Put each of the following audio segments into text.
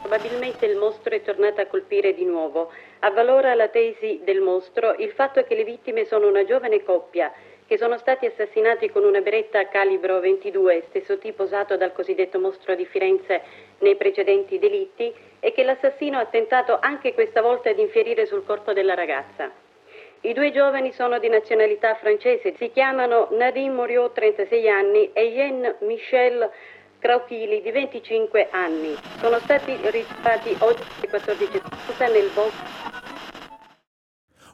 Probabilmente il mostro è tornato a colpire di nuovo. Avvalora la tesi del mostro il fatto che le vittime sono una giovane coppia che sono stati assassinati con una beretta calibro 22, stesso tipo usato dal cosiddetto mostro di Firenze nei precedenti delitti, e che l'assassino ha tentato anche questa volta di infierire sul corpo della ragazza. I due giovani sono di nazionalità francese, si chiamano Nadine Moriot, 36 anni, e Jean Michel Crauchili, di 25 anni. Sono stati ritrovati oggi alle 14 nel bosco.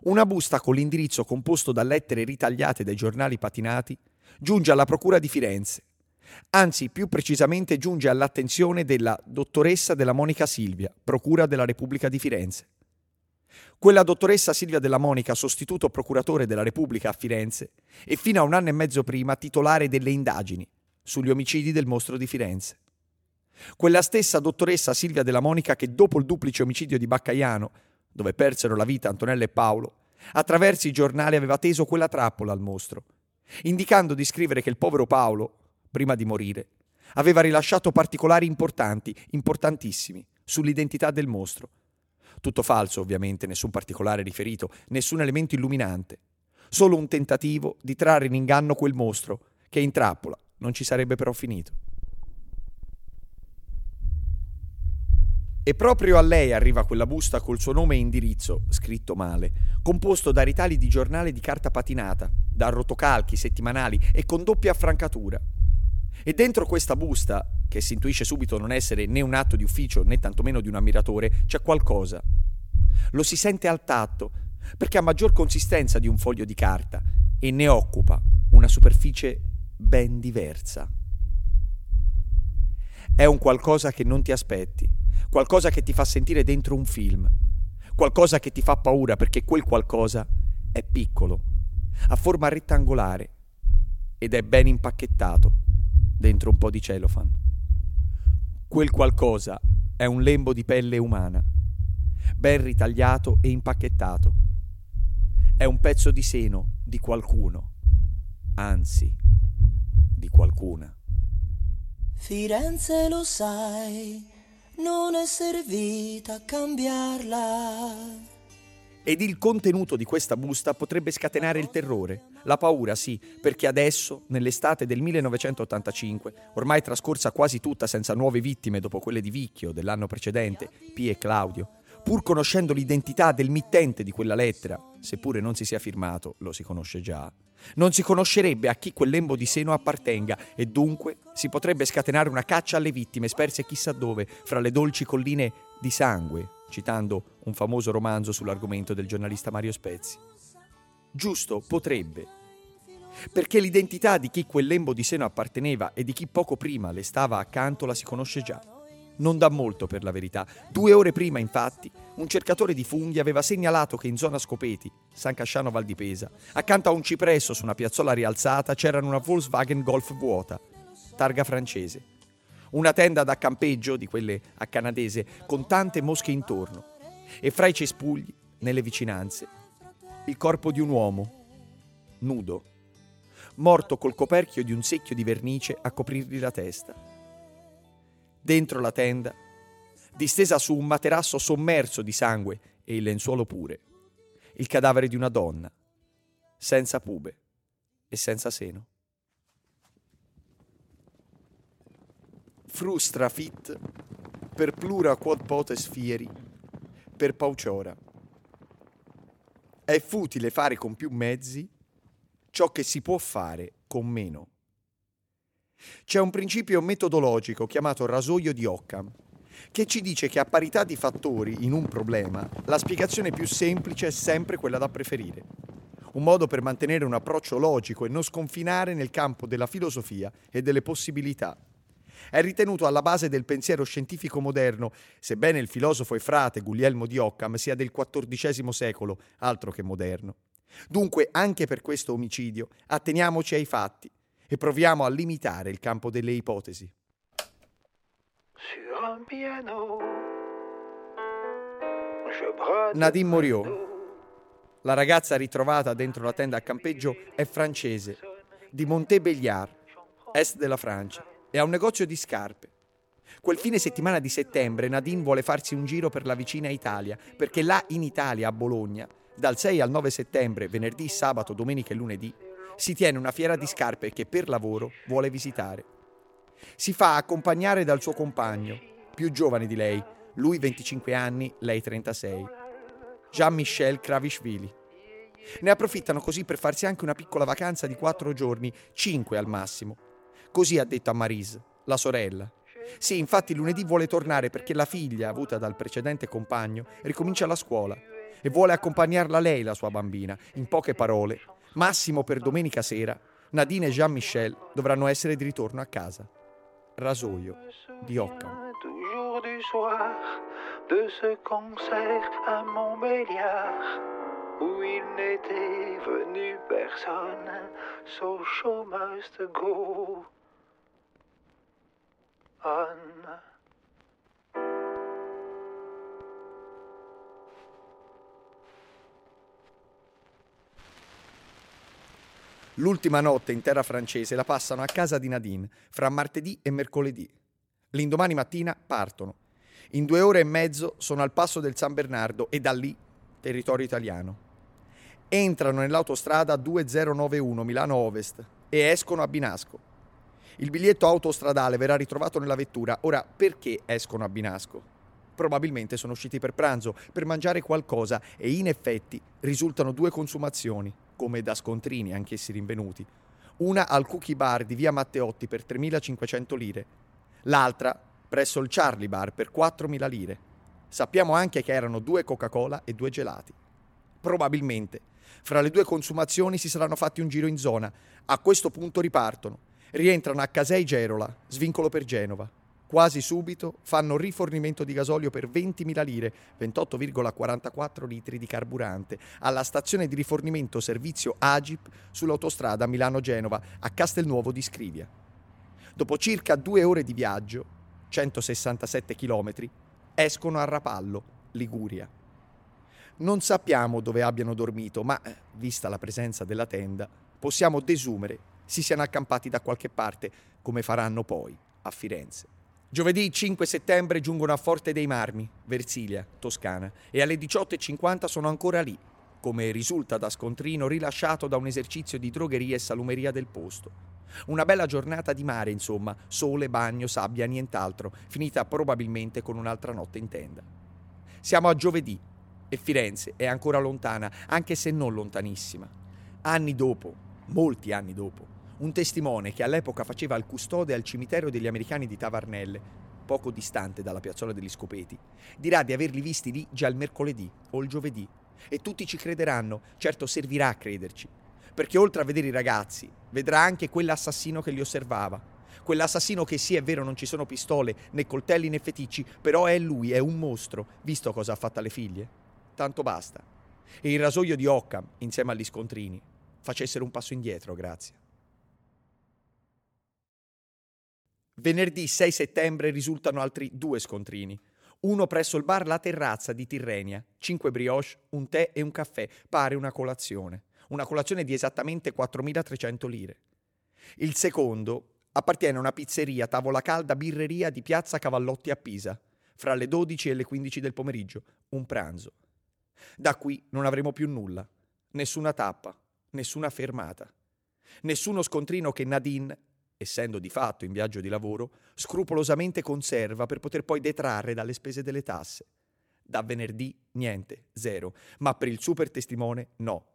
Una busta con l'indirizzo composto da lettere ritagliate dai giornali patinati giunge alla Procura di Firenze. Anzi, più precisamente giunge all'attenzione della dottoressa della Monica Silvia, Procura della Repubblica di Firenze. Quella dottoressa Silvia della Monica, sostituto procuratore della Repubblica a Firenze, e fino a un anno e mezzo prima titolare delle indagini sugli omicidi del mostro di Firenze. Quella stessa dottoressa Silvia della Monica che dopo il duplice omicidio di Baccaiano dove persero la vita Antonella e Paolo, attraverso i giornali aveva teso quella trappola al mostro, indicando di scrivere che il povero Paolo, prima di morire, aveva rilasciato particolari importanti, importantissimi, sull'identità del mostro. Tutto falso, ovviamente, nessun particolare riferito, nessun elemento illuminante. Solo un tentativo di trarre in inganno quel mostro, che in trappola non ci sarebbe però finito. E proprio a lei arriva quella busta col suo nome e indirizzo, scritto male, composto da ritagli di giornale di carta patinata, da rotocalchi settimanali e con doppia affrancatura. E dentro questa busta, che si intuisce subito non essere né un atto di ufficio né tantomeno di un ammiratore, c'è qualcosa. Lo si sente al tatto, perché ha maggior consistenza di un foglio di carta e ne occupa una superficie ben diversa. È un qualcosa che non ti aspetti, qualcosa che ti fa sentire dentro un film, qualcosa che ti fa paura perché quel qualcosa è piccolo, ha forma rettangolare ed è ben impacchettato dentro un po' di cellophane. Quel qualcosa è un lembo di pelle umana, ben ritagliato e impacchettato. È un pezzo di seno di qualcuno, anzi, di qualcuna. Firenze lo sai, non è servita a cambiarla. Ed il contenuto di questa busta potrebbe scatenare il terrore, la paura sì, perché adesso, nell'estate del 1985, ormai trascorsa quasi tutta senza nuove vittime dopo quelle di Vicchio dell'anno precedente, P e Claudio, pur conoscendo l'identità del mittente di quella lettera, seppure non si sia firmato, lo si conosce già, non si conoscerebbe a chi quel lembo di seno appartenga e dunque si potrebbe scatenare una caccia alle vittime sperse chissà dove, fra le dolci colline di sangue, citando un famoso romanzo sull'argomento del giornalista Mario Spezzi. Giusto, potrebbe. Perché l'identità di chi quel lembo di seno apparteneva e di chi poco prima le stava accanto la si conosce già. Non da molto per la verità. Due ore prima, infatti, un cercatore di funghi aveva segnalato che in zona Scopeti, San Casciano Val di Pesa, accanto a un cipresso su una piazzola rialzata c'era una Volkswagen Golf vuota, targa francese. Una tenda da campeggio, di quelle a canadese, con tante mosche intorno. E fra i cespugli, nelle vicinanze, il corpo di un uomo, nudo, morto col coperchio di un secchio di vernice a coprirgli la testa dentro la tenda, distesa su un materasso sommerso di sangue e il lenzuolo pure, il cadavere di una donna, senza pube e senza seno. Frustra fit per plura quod potes fieri, per pauciora. È futile fare con più mezzi ciò che si può fare con meno. C'è un principio metodologico chiamato rasoio di Occam, che ci dice che a parità di fattori in un problema, la spiegazione più semplice è sempre quella da preferire. Un modo per mantenere un approccio logico e non sconfinare nel campo della filosofia e delle possibilità. È ritenuto alla base del pensiero scientifico moderno, sebbene il filosofo e frate Guglielmo di Occam sia del XIV secolo, altro che moderno. Dunque, anche per questo omicidio, atteniamoci ai fatti e proviamo a limitare il campo delle ipotesi. Nadine Moriot, la ragazza ritrovata dentro la tenda a campeggio, è francese, di Montébéliard, est della Francia, e ha un negozio di scarpe. Quel fine settimana di settembre Nadine vuole farsi un giro per la vicina Italia, perché là in Italia, a Bologna, dal 6 al 9 settembre, venerdì, sabato, domenica e lunedì, si tiene una fiera di scarpe che per lavoro vuole visitare. Si fa accompagnare dal suo compagno, più giovane di lei, lui 25 anni, lei 36, Jean-Michel Kravishvili. Ne approfittano così per farsi anche una piccola vacanza di quattro giorni, cinque al massimo. Così ha detto a Marise, la sorella. Sì, infatti lunedì vuole tornare perché la figlia, avuta dal precedente compagno, ricomincia la scuola e vuole accompagnarla lei, la sua bambina. In poche parole, massimo per domenica sera, Nadine e Jean-Michel dovranno essere di ritorno a casa. Rasoio di Occam. de ce concert à Montbéliard où il n'était venu personne, so show must go on. L'ultima notte in terra francese la passano a casa di Nadine fra martedì e mercoledì. L'indomani mattina partono. In due ore e mezzo sono al passo del San Bernardo e da lì territorio italiano. Entrano nell'autostrada 2091 Milano Ovest e escono a Binasco. Il biglietto autostradale verrà ritrovato nella vettura. Ora, perché escono a Binasco? Probabilmente sono usciti per pranzo, per mangiare qualcosa e in effetti risultano due consumazioni come da scontrini, anch'essi rinvenuti. Una al Cookie Bar di via Matteotti per 3.500 lire, l'altra presso il Charlie Bar per 4.000 lire. Sappiamo anche che erano due Coca-Cola e due gelati. Probabilmente, fra le due consumazioni si saranno fatti un giro in zona. A questo punto ripartono. Rientrano a Casei Gerola, svincolo per Genova. Quasi subito fanno rifornimento di gasolio per 20.000 lire, 28,44 litri di carburante, alla stazione di rifornimento servizio Agip sull'autostrada Milano-Genova a Castelnuovo di Scrivia. Dopo circa due ore di viaggio, 167 km, escono a Rapallo, Liguria. Non sappiamo dove abbiano dormito, ma, vista la presenza della tenda, possiamo desumere si siano accampati da qualche parte, come faranno poi a Firenze. Giovedì 5 settembre giungono a Forte dei Marmi, Versilia, Toscana, e alle 18.50 sono ancora lì, come risulta da scontrino rilasciato da un esercizio di drogheria e salumeria del posto. Una bella giornata di mare, insomma, sole, bagno, sabbia, nient'altro, finita probabilmente con un'altra notte in tenda. Siamo a giovedì e Firenze è ancora lontana, anche se non lontanissima. Anni dopo, molti anni dopo, un testimone che all'epoca faceva il custode al cimitero degli americani di Tavarnelle, poco distante dalla piazzola degli Scopeti, dirà di averli visti lì già il mercoledì o il giovedì. E tutti ci crederanno, certo servirà a crederci, perché oltre a vedere i ragazzi, vedrà anche quell'assassino che li osservava. Quell'assassino che sì è vero non ci sono pistole, né coltelli né feticci, però è lui, è un mostro, visto cosa ha fatto alle figlie. Tanto basta. E il rasoio di Occam, insieme agli scontrini, facessero un passo indietro, grazie. Venerdì 6 settembre risultano altri due scontrini. Uno presso il bar La Terrazza di Tirrenia, 5 brioche, un tè e un caffè, pare una colazione. Una colazione di esattamente 4.300 lire. Il secondo appartiene a una pizzeria, tavola calda, birreria di piazza Cavallotti a Pisa, fra le 12 e le 15 del pomeriggio, un pranzo. Da qui non avremo più nulla, nessuna tappa, nessuna fermata, nessuno scontrino che Nadine essendo di fatto in viaggio di lavoro, scrupolosamente conserva per poter poi detrarre dalle spese delle tasse. Da venerdì niente, zero, ma per il super testimone no.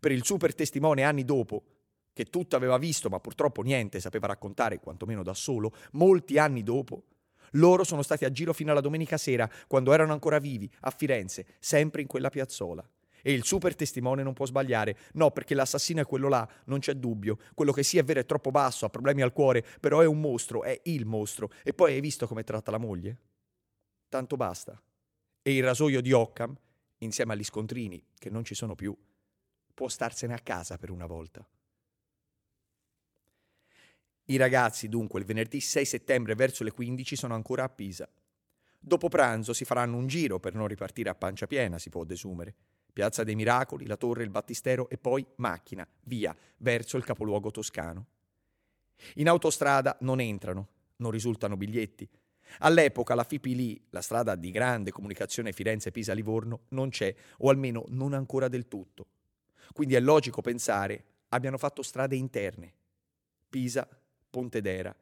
Per il super testimone anni dopo, che tutto aveva visto ma purtroppo niente sapeva raccontare, quantomeno da solo, molti anni dopo, loro sono stati a giro fino alla domenica sera, quando erano ancora vivi, a Firenze, sempre in quella piazzola. E il super testimone non può sbagliare. No, perché l'assassino è quello là, non c'è dubbio. Quello che sì è vero è troppo basso, ha problemi al cuore, però è un mostro, è il mostro. E poi hai visto come tratta la moglie? Tanto basta. E il rasoio di Occam, insieme agli scontrini, che non ci sono più, può starsene a casa per una volta. I ragazzi, dunque, il venerdì 6 settembre verso le 15 sono ancora a Pisa. Dopo pranzo si faranno un giro per non ripartire a pancia piena, si può desumere. Piazza dei Miracoli, la torre, il battistero e poi macchina, via, verso il capoluogo toscano. In autostrada non entrano, non risultano biglietti. All'epoca la FIPI la strada di grande comunicazione Firenze-Pisa-Livorno, non c'è, o almeno non ancora del tutto. Quindi è logico pensare abbiano fatto strade interne. Pisa, Pontedera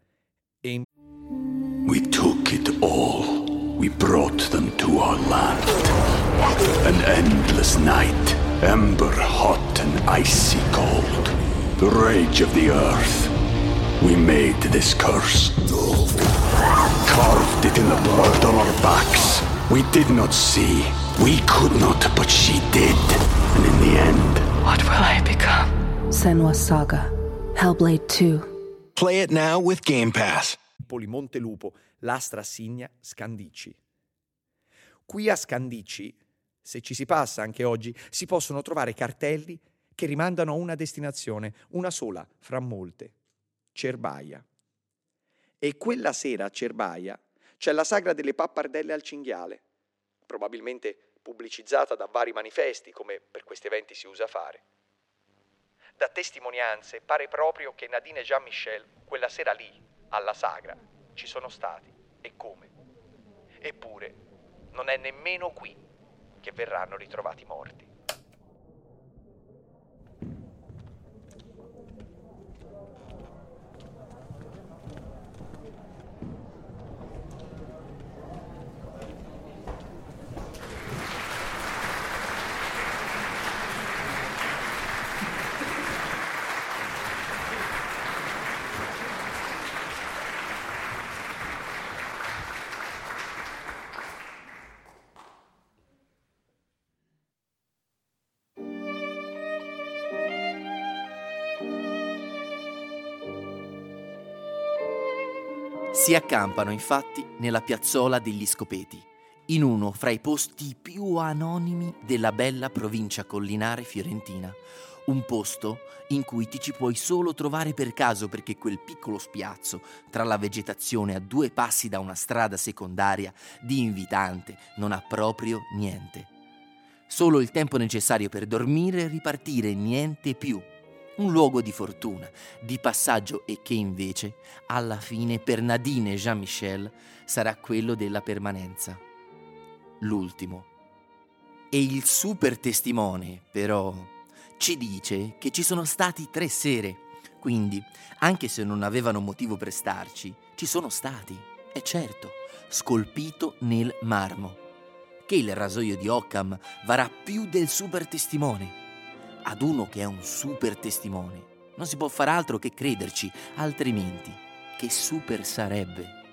e We took it all. We brought them to our land. An endless night, ember hot and icy cold. The rage of the earth. We made this curse. Carved it in the blood on our backs. We did not see. We could not, but she did. And in the end, What will I become? Senwa Saga. Hellblade 2. Play it now with Game Pass. Poli Montelupo, Lastra Signa, Scandicci. Qui a Scandicci, se ci si passa anche oggi, si possono trovare cartelli che rimandano a una destinazione, una sola fra molte, Cerbaia. E quella sera a Cerbaia c'è la sagra delle pappardelle al cinghiale, probabilmente pubblicizzata da vari manifesti, come per questi eventi si usa fare. Da testimonianze pare proprio che Nadine e Jean-Michel quella sera lì, alla sagra, ci sono stati. E come? Eppure, non è nemmeno qui che verranno ritrovati morti. Si accampano infatti nella piazzola degli Scopeti, in uno fra i posti più anonimi della bella provincia collinare fiorentina. Un posto in cui ti ci puoi solo trovare per caso perché quel piccolo spiazzo, tra la vegetazione a due passi da una strada secondaria, di invitante non ha proprio niente. Solo il tempo necessario per dormire e ripartire, niente più un luogo di fortuna, di passaggio e che invece, alla fine, per Nadine e Jean-Michel sarà quello della permanenza. L'ultimo. E il super testimone, però, ci dice che ci sono stati tre sere, quindi, anche se non avevano motivo per starci, ci sono stati, è certo, scolpito nel marmo. Che il rasoio di Occam varrà più del super testimone ad uno che è un super testimone. Non si può far altro che crederci, altrimenti che super sarebbe.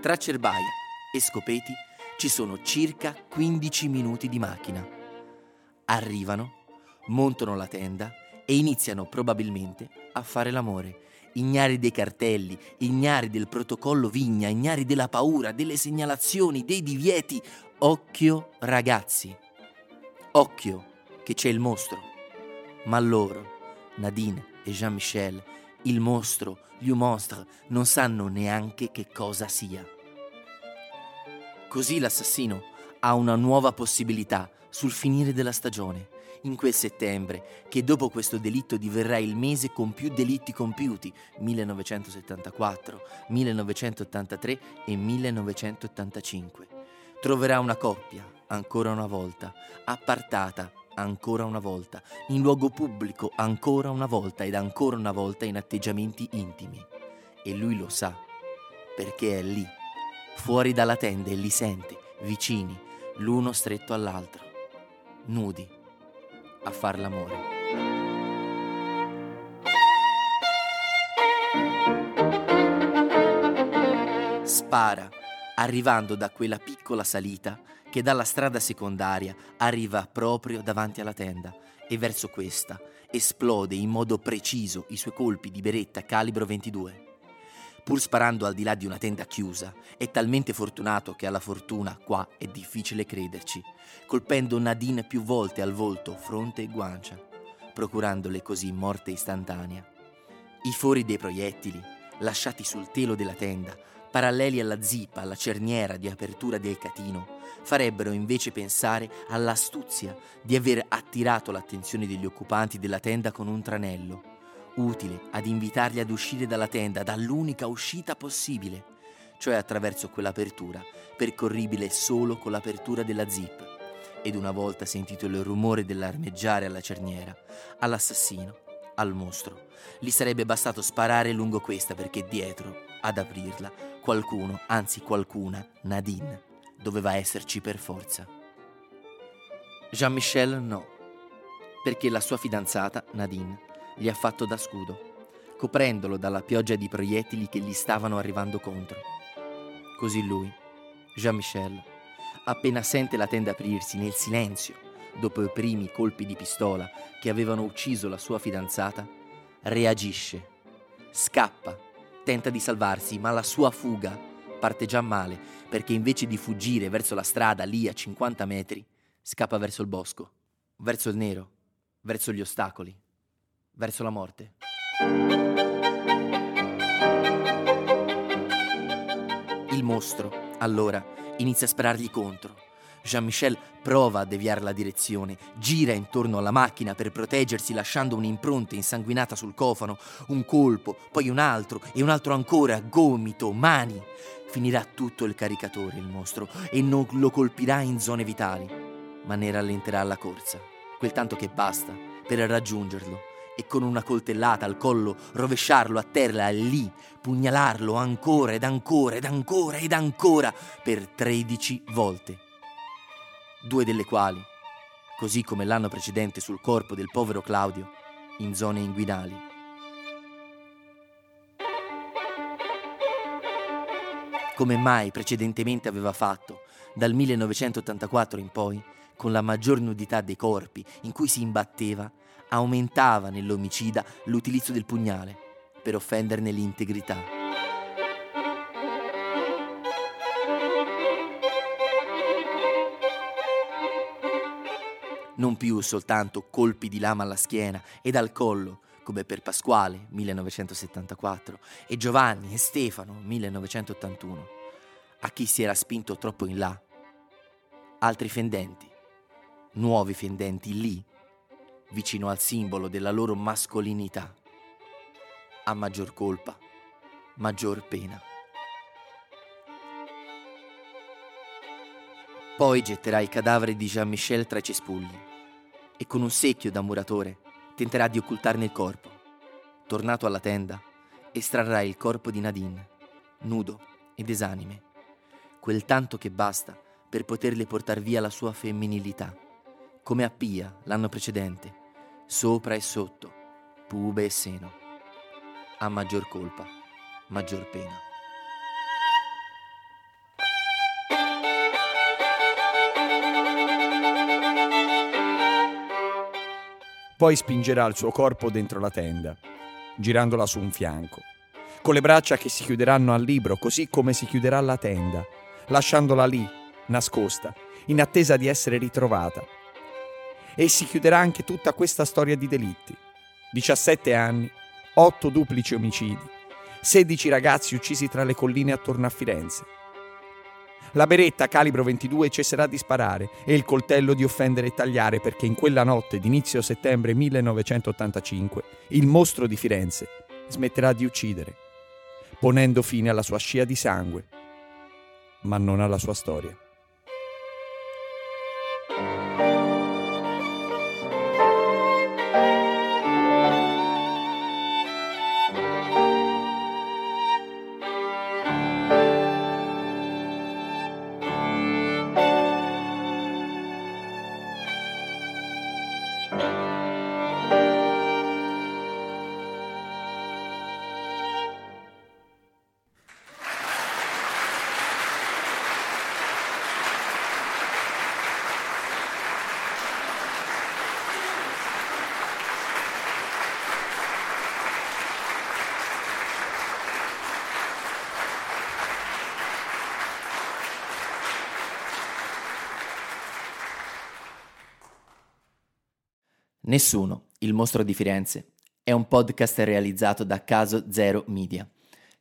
Tra Cerbaia e Scopeti ci sono circa 15 minuti di macchina. Arrivano, montano la tenda e iniziano probabilmente a fare l'amore ignari dei cartelli, ignari del protocollo vigna, ignari della paura, delle segnalazioni, dei divieti. Occhio ragazzi, occhio che c'è il mostro. Ma loro, Nadine e Jean-Michel, il mostro, gli monstre, non sanno neanche che cosa sia. Così l'assassino ha una nuova possibilità sul finire della stagione in quel settembre, che dopo questo delitto diverrà il mese con più delitti compiuti, 1974, 1983 e 1985. Troverà una coppia, ancora una volta, appartata, ancora una volta, in luogo pubblico, ancora una volta ed ancora una volta in atteggiamenti intimi. E lui lo sa, perché è lì, fuori dalla tenda e li sente, vicini, l'uno stretto all'altro, nudi a far l'amore. Spara, arrivando da quella piccola salita che dalla strada secondaria arriva proprio davanti alla tenda e verso questa esplode in modo preciso i suoi colpi di beretta calibro 22. Pur sparando al di là di una tenda chiusa, è talmente fortunato che alla fortuna qua è difficile crederci, colpendo Nadine più volte al volto, fronte e guancia, procurandole così morte istantanea. I fori dei proiettili, lasciati sul telo della tenda, paralleli alla zippa, alla cerniera di apertura del catino, farebbero invece pensare all'astuzia di aver attirato l'attenzione degli occupanti della tenda con un tranello, utile ad invitarli ad uscire dalla tenda dall'unica uscita possibile, cioè attraverso quell'apertura, percorribile solo con l'apertura della zip. Ed una volta sentito il rumore dell'armeggiare alla cerniera, all'assassino, al mostro, gli sarebbe bastato sparare lungo questa perché dietro, ad aprirla, qualcuno, anzi qualcuna, Nadine, doveva esserci per forza. Jean-Michel no, perché la sua fidanzata, Nadine, gli ha fatto da scudo, coprendolo dalla pioggia di proiettili che gli stavano arrivando contro. Così lui, Jean-Michel, appena sente la tenda aprirsi nel silenzio, dopo i primi colpi di pistola che avevano ucciso la sua fidanzata, reagisce, scappa, tenta di salvarsi, ma la sua fuga parte già male perché invece di fuggire verso la strada lì a 50 metri, scappa verso il bosco, verso il nero, verso gli ostacoli verso la morte. Il mostro, allora, inizia a sparargli contro. Jean-Michel prova a deviare la direzione, gira intorno alla macchina per proteggersi lasciando un'impronta insanguinata sul cofano, un colpo, poi un altro e un altro ancora, gomito, mani. Finirà tutto il caricatore, il mostro, e non lo colpirà in zone vitali, ma ne rallenterà la corsa, quel tanto che basta per raggiungerlo e con una coltellata al collo rovesciarlo a terra e lì pugnalarlo ancora ed ancora ed ancora ed ancora per 13 volte. Due delle quali, così come l'anno precedente sul corpo del povero Claudio, in zone inguinali. Come mai precedentemente aveva fatto, dal 1984 in poi, con la maggior nudità dei corpi in cui si imbatteva aumentava nell'omicida l'utilizzo del pugnale per offenderne l'integrità. Non più soltanto colpi di lama alla schiena ed al collo, come per Pasquale 1974 e Giovanni e Stefano 1981, a chi si era spinto troppo in là. Altri fendenti, nuovi fendenti lì vicino al simbolo della loro mascolinità. A maggior colpa, maggior pena. Poi getterà il cadavere di Jean-Michel tra i cespugli e con un secchio da muratore tenterà di occultarne il corpo. Tornato alla tenda, estrarrà il corpo di Nadine, nudo ed esanime, quel tanto che basta per poterle portar via la sua femminilità, come a Pia l'anno precedente, sopra e sotto, pube e seno. A maggior colpa, maggior pena. Poi spingerà il suo corpo dentro la tenda, girandola su un fianco, con le braccia che si chiuderanno al libro, così come si chiuderà la tenda, lasciandola lì, nascosta, in attesa di essere ritrovata e si chiuderà anche tutta questa storia di delitti. 17 anni, 8 duplici omicidi, 16 ragazzi uccisi tra le colline attorno a Firenze. La beretta calibro 22 cesserà di sparare e il coltello di offendere e tagliare perché in quella notte d'inizio settembre 1985 il mostro di Firenze smetterà di uccidere, ponendo fine alla sua scia di sangue, ma non alla sua storia. Nessuno, il mostro di Firenze, è un podcast realizzato da Caso Zero Media.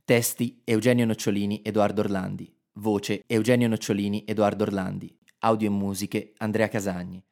Testi Eugenio Nocciolini, Edoardo Orlandi. Voce Eugenio Nocciolini, Edoardo Orlandi. Audio e musiche Andrea Casagni.